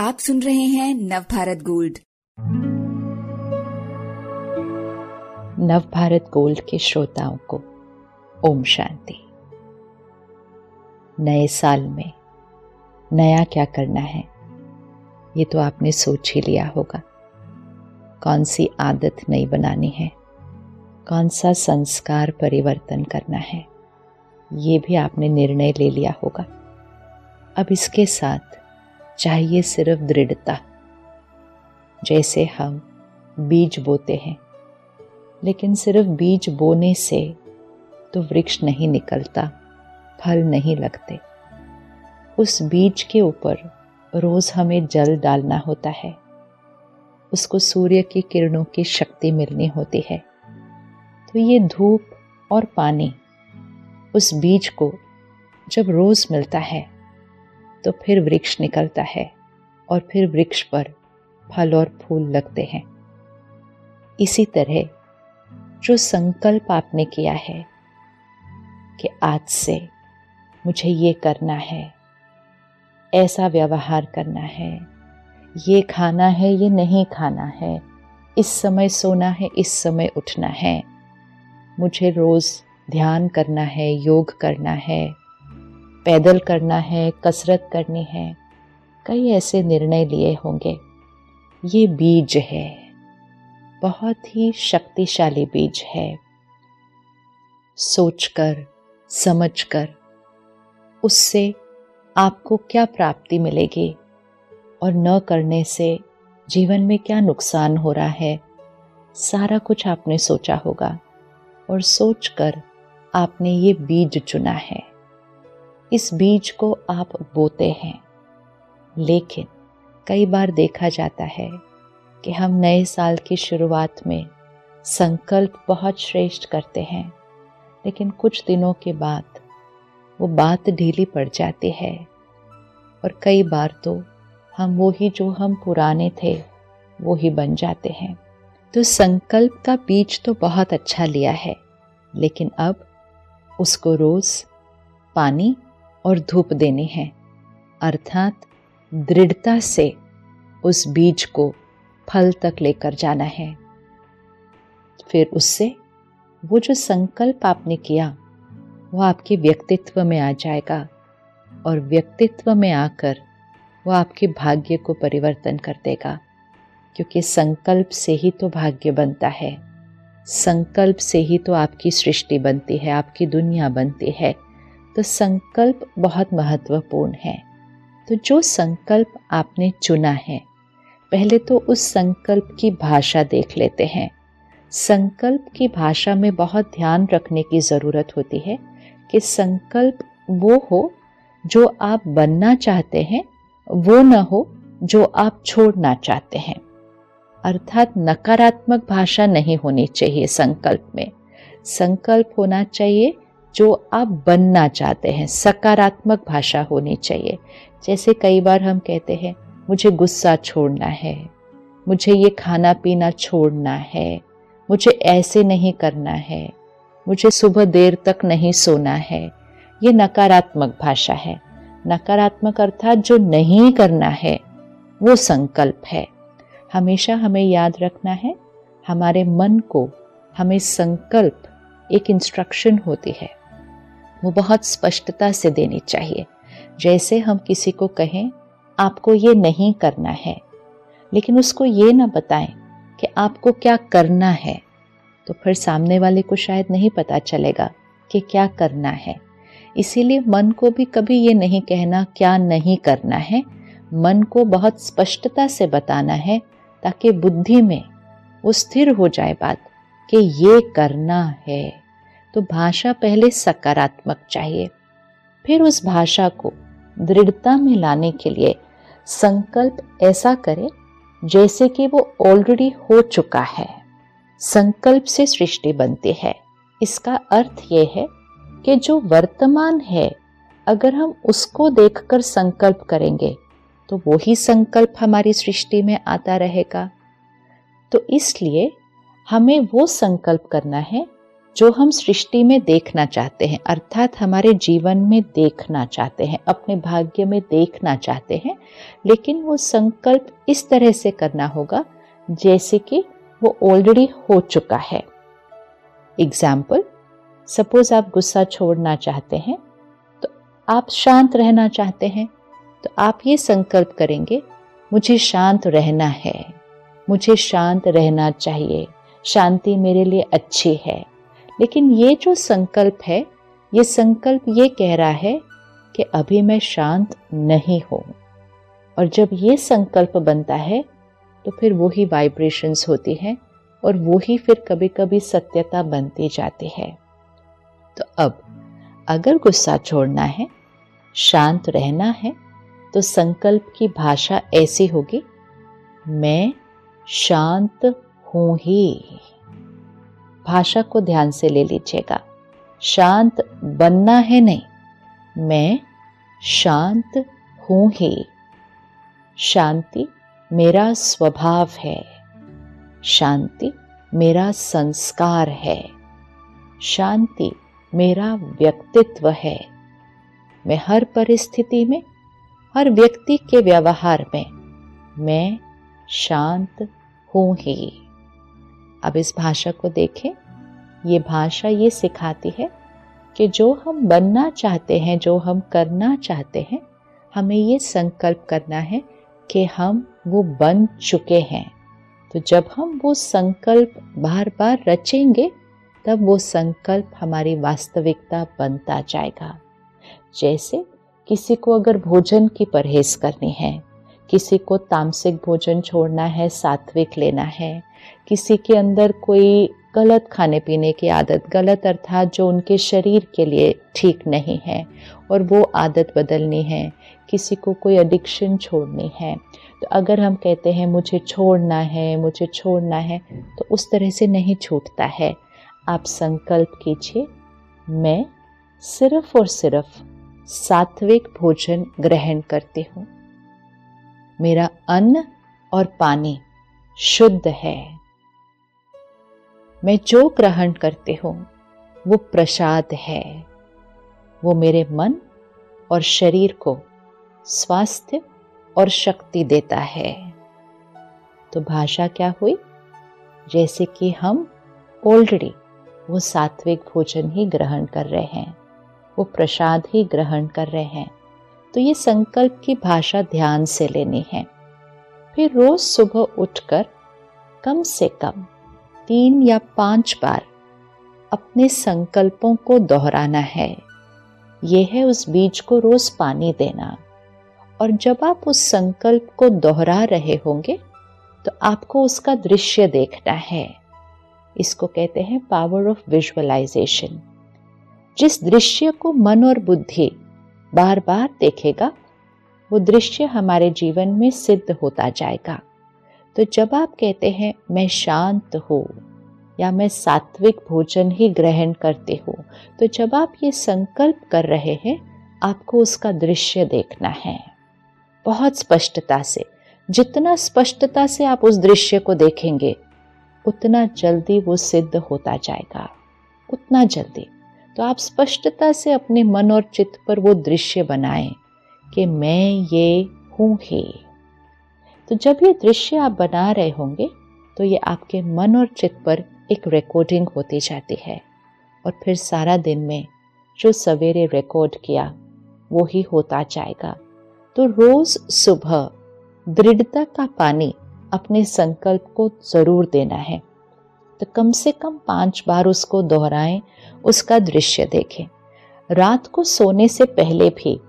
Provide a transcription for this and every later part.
आप सुन रहे हैं नवभारत गोल्ड। नवभारत गोल्ड के श्रोताओं को ओम शांति। नए साल में नया क्या करना है, ये तो आपने सोच ही लिया होगा। कौन सी आदत नई बनानी है, कौन सा संस्कार परिवर्तन करना है, ये भी आपने निर्णय ले लिया होगा। अब इसके साथ चाहिए सिर्फ़ दृढ़ता, जैसे हम बीज बोते हैं। लेकिन सिर्फ़ बीज बोने से तो वृक्ष नहीं निकलता, फल नहीं लगते। उस बीज के ऊपर रोज हमें जल डालना होता है। उसको सूर्य की किरणों की शक्ति मिलनी होती है। तो ये धूप और पानी उस बीज को जब रोज मिलता है तो फिर वृक्ष निकलता है और फिर वृक्ष पर फल और फूल लगते हैं। इसी तरह, जो संकल्प आपने किया है कि आज से मुझे ये करना है, ऐसा व्यवहार करना है, ये खाना है, ये नहीं खाना है, इस समय सोना है, इस समय उठना है, मुझे रोज़ ध्यान करना है, योग करना है पैदल करना है, कसरत करनी है, कई ऐसे निर्णय लिए होंगे। ये बीज है, बहुत ही शक्तिशाली बीज है। सोचकर, समझकर, उससे आपको क्या प्राप्ति मिलेगी? और न करने से जीवन में क्या नुकसान हो रहा है? सारा कुछ आपने सोचा होगा, और सोचकर आपने ये बीज चुना है। इस बीज को आप बोते हैं। लेकिन कई बार देखा जाता है कि हम नए साल की शुरुआत में संकल्प बहुत श्रेष्ठ करते हैं, लेकिन कुछ दिनों के बाद वो बात ढीली पड़ जाती है। और कई बार तो हम वो ही जो हम पुराने थे, वो ही बन जाते हैं। तो संकल्प का बीज तो बहुत अच्छा लिया है, लेकिन अब उसको रोज पानी और धूप देनी है। अर्थात दृढ़ता से उस बीज को फल तक लेकर जाना है। फिर उससे वो जो संकल्प आपने किया, वो आपके व्यक्तित्व में आ जाएगा और व्यक्तित्व में आकर वो आपके भाग्य को परिवर्तन कर देगा। क्योंकि संकल्प से ही तो भाग्य बनता है। संकल्प से ही तो आपकी सृष्टि बनती है, आपकी दुनिया बनती है। तो संकल्प बहुत महत्वपूर्ण है। तो जो संकल्प आपने चुना है, पहले तो उस संकल्प की भाषा देख लेते हैं। संकल्प की भाषा में बहुत ध्यान रखने की ज़रूरत होती है कि संकल्प वो हो जो आप बनना चाहते हैं, वो न हो जो आप छोड़ना चाहते हैं। अर्थात नकारात्मक भाषा नहीं होनी चाहिए संकल्प में। संकल्प होना चाहिए जो आप बनना चाहते हैं, सकारात्मक भाषा होनी चाहिए। जैसे कई बार हम कहते हैं, मुझे गुस्सा छोड़ना है, मुझे ये खाना पीना छोड़ना है, मुझे ऐसे नहीं करना है, मुझे सुबह देर तक नहीं सोना है। ये नकारात्मक भाषा है। नकारात्मक अर्थात जो नहीं करना है, वो संकल्प है। हमेशा हमें याद रखना है, हमारे मन को, हमें संकल्प, एक इंस्ट्रक्शन होती है। वो बहुत स्पष्टता से देनी चाहिए। जैसे हम किसी को कहें, आपको ये नहीं करना है। लेकिन उसको ये ना बताएँ कि आपको क्या करना है। तो फिर सामने वाले को शायद नहीं पता चलेगा कि क्या करना है। इसीलिए मन को भी कभी ये नहीं कहना क्या नहीं करना है। मन को बहुत स्पष्टता से बताना है ताकि बुद्धि में वो स्थिर हो जाए बात कि ये करना है। तो भाषा पहले सकारात्मक चाहिए। फिर उस भाषा को दृढ़ता में लाने के लिए संकल्प ऐसा करें जैसे कि वो ऑलरेडी हो चुका है। संकल्प से सृष्टि बनती है। इसका अर्थ ये है कि जो वर्तमान है, अगर हम उसको देखकर संकल्प करेंगे तो वही संकल्प हमारी सृष्टि में आता रहेगा। तो इसलिए हमें वो संकल्प करना है जो हम सृष्टि में देखना चाहते हैं, अर्थात हमारे जीवन में देखना चाहते हैं, अपने भाग्य में देखना चाहते हैं, लेकिन वो संकल्प इस तरह से करना होगा, जैसे कि वो ऑलरेडी हो चुका है। एग्ज़ाम्पल सपोज़ आप गुस्सा छोड़ना चाहते हैं तो आप शांत रहना चाहते हैं तो आप ये संकल्प करेंगे, मुझे शांत रहना है, मुझे शांत रहना चाहिए, शांति मेरे लिए अच्छी है। लेकिन ये जो संकल्प है, ये संकल्प ये कह रहा है कि अभी मैं शांत नहीं हूँ। और जब ये संकल्प बनता है तो फिर वही वाइब्रेशंस होती हैं और वो ही फिर कभी कभी सत्यता बनती जाती है। तो अब, अगर गुस्सा छोड़ना है, शांत रहना है तो संकल्प की भाषा ऐसी होगी, मैं शांत हूँ ही। भाषा को ध्यान से ले लीजिएगा। शांत बनना है नहीं। मैं शांत हूँ ही। शांति मेरा स्वभाव है। शांति मेरा संस्कार है। शांति मेरा व्यक्तित्व है। मैं हर परिस्थिति में, हर व्यक्ति के व्यवहार में, मैं शांत हूँ ही। अब इस भाषा को देखें। ये भाषा ये सिखाती है कि जो हम बनना चाहते हैं, जो हम करना चाहते हैं, हमें ये संकल्प करना है कि हम वो बन चुके हैं। तो जब हम वो संकल्प बार बार रचेंगे, तब वो संकल्प हमारी वास्तविकता बनता जाएगा। जैसे किसी को अगर भोजन की परहेज करनी है, किसी को तामसिक भोजन छोड़ना है, सात्विक लेना है किसी के अंदर कोई गलत खाने पीने की आदत, गलत अर्थात जो उनके शरीर के लिए ठीक नहीं है और वो आदत बदलनी है, किसी को कोई एडिक्शन छोड़नी है। तो अगर हम कहते हैं, मुझे छोड़ना है, मुझे छोड़ना है तो उस तरह से नहीं छूटता है। आप संकल्प कीजिए, मैं सिर्फ़ और सिर्फ़ सात्विक भोजन ग्रहण करती हूँ। मेरा अन्न और पानी शुद्ध है। मैं जो ग्रहण करते हूँ, वो प्रसाद है। वो मेरे मन और शरीर को स्वास्थ्य और शक्ति देता है। तो भाषा क्या हुई? जैसे कि हम ऑलरेडी वो सात्विक भोजन ही ग्रहण कर रहे हैं, वो प्रसाद ही ग्रहण कर रहे हैं। तो ये संकल्प की भाषा ध्यान से लेनी है। फिर रोज सुबह उठकर कम से कम तीन या पाँच बार अपने संकल्पों को दोहराना है। यह है उस बीज को रोज पानी देना। और जब आप उस संकल्प को दोहरा रहे होंगे तो आपको उसका दृश्य देखना है। इसको कहते हैं पावर ऑफ़ विजुअलाइजेशन जिस दृश्य को मन और बुद्धि बार बार देखेगा वो दृश्य हमारे जीवन में सिद्ध होता जाएगा। तो जब आप कहते हैं, मैं शांत हूँ, या मैं सात्विक भोजन ही ग्रहण करते हूँ तो जब आप ये संकल्प कर रहे हैं, आपको उसका दृश्य देखना है। बहुत स्पष्टता से, जितना स्पष्टता से आप उस दृश्य को देखेंगे, उतना जल्दी वो सिद्ध होता जाएगा। उतना जल्दी। तो आप स्पष्टता से अपने मन और चित्त पर वो दृश्य बनाएँ। कि मैं ये हूँ ही। तो जब ये दृश्य आप बना रहे होंगे तो ये आपके मन और चित्त पर एक रिकॉर्डिंग होती जाती है। और फिर सारा दिन में जो सवेरे रिकॉर्ड किया, वो ही होता जाएगा। तो रोज सुबह दृढ़ता का पानी अपने संकल्प को ज़रूर देना है। तो कम से कम पाँच बार उसको दोहराएँ, उसका दृश्य देखें। रात को सोने से पहले भी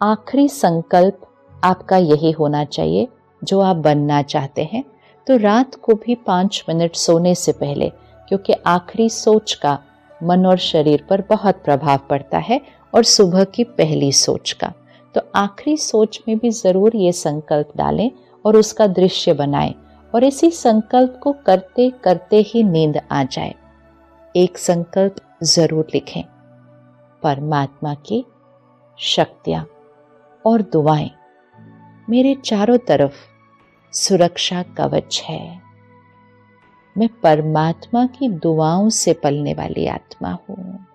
आखिरी संकल्प आपका यही होना चाहिए, जो आप बनना चाहते हैं। तो रात को भी पाँच मिनट सोने से पहले, क्योंकि आखिरी सोच का मन और शरीर पर बहुत प्रभाव पड़ता है, और सुबह की पहली सोच का। तो आखिरी सोच में भी ज़रूर ये संकल्प डालें और उसका दृश्य बनाएँ, और इसी संकल्प को करते करते ही नींद आ जाए। एक संकल्प ज़रूर लिखें, परमात्मा की शक्तियाँ। और दुआएँ। मेरे चारों तरफ़ सुरक्षा कवच है। मैं परमात्मा की दुआओं से पलने वाली आत्मा हूँ।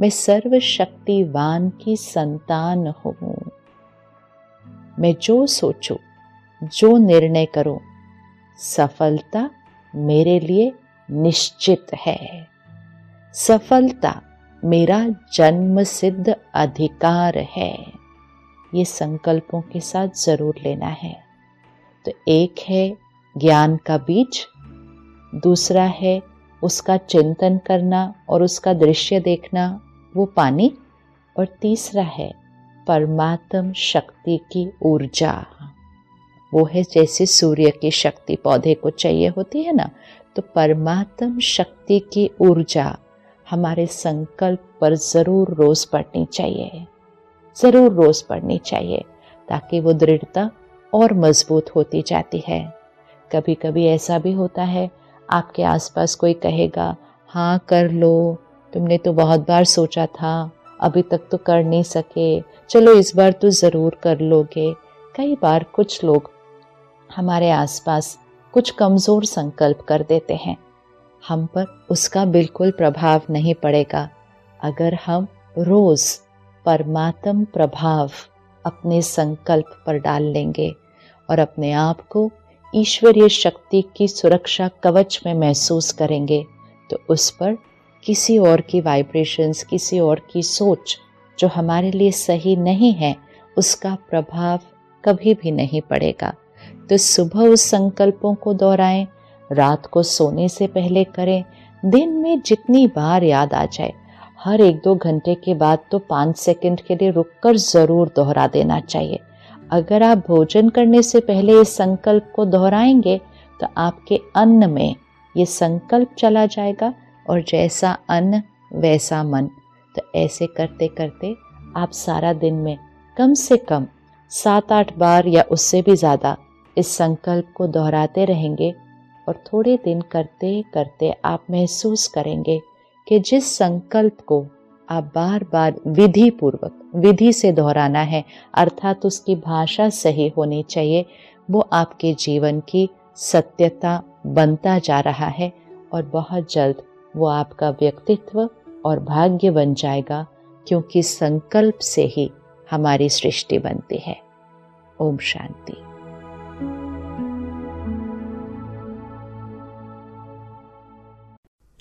मैं सर्वशक्तिवान की संतान हूँ। मैं जो सोचूं, जो निर्णय करूँ, सफलता मेरे लिए निश्चित है। सफलता मेरा जन्म सिद्ध अधिकार है। ये संकल्पों के साथ ज़रूर लेना है। तो एक है ज्ञान का बीज, दूसरा है उसका चिंतन करना और उसका दृश्य देखना, वो पानी, और तीसरा है परमात्म शक्ति की ऊर्जा। वो है जैसे सूर्य की शक्ति पौधे को चाहिए होती है ना तो परमात्म शक्ति की ऊर्जा हमारे संकल्प पर ज़रूर रोज़ पढ़नी चाहिए। ज़रूर रोज़ पढ़नी चाहिए, ताकि वो दृढ़ता और मज़बूत होती जाती है। कभी कभी ऐसा भी होता है, आपके आसपास कोई कहेगा हाँ कर लो, तुमने तो बहुत बार सोचा था, अभी तक तो कर नहीं सके, चलो इस बार तो ज़रूर कर लोगे। कई बार कुछ लोग हमारे आसपास कुछ कमज़ोर संकल्प कर देते हैं। हम पर उसका बिल्कुल प्रभाव नहीं पड़ेगा। अगर हम रोज़ परमात्म प्रभाव अपने संकल्प पर डाल लेंगे और अपने आप को ईश्वरीय शक्ति की सुरक्षा कवच में महसूस करेंगे तो उस पर किसी और की वाइब्रेशंस किसी और की सोच जो हमारे लिए सही नहीं है, उसका प्रभाव कभी भी नहीं पड़ेगा। तो सुबह उस संकल्पों को दोहराएँ, रात को सोने से पहले करें, दिन में जितनी बार याद आ जाए हर एक दो घंटे के बाद तो पाँच सेकंड के लिए रुककर ज़रूर दोहरा देना चाहिए। अगर आप भोजन करने से पहले इस संकल्प को दोहराएँगे तो आपके अन्न में ये संकल्प चला जाएगा और जैसा अन्न, वैसा मन। तो ऐसे करते करते आप सारा दिन में कम से कम सात आठ बार या उससे भी ज़्यादा इस संकल्प को दोहराते रहेंगे और थोड़े दिन करते करते आप महसूस करेंगे कि जिस संकल्प को आप बार बार विधि पूर्वक विधि से दोहराना है, अर्थात उसकी भाषा सही होनी चाहिए, वो आपके जीवन की सत्यता बनता जा रहा है और बहुत जल्द वो आपका व्यक्तित्व और भाग्य बन जाएगा, क्योंकि संकल्प से ही हमारी सृष्टि बनती है। ओम शांति।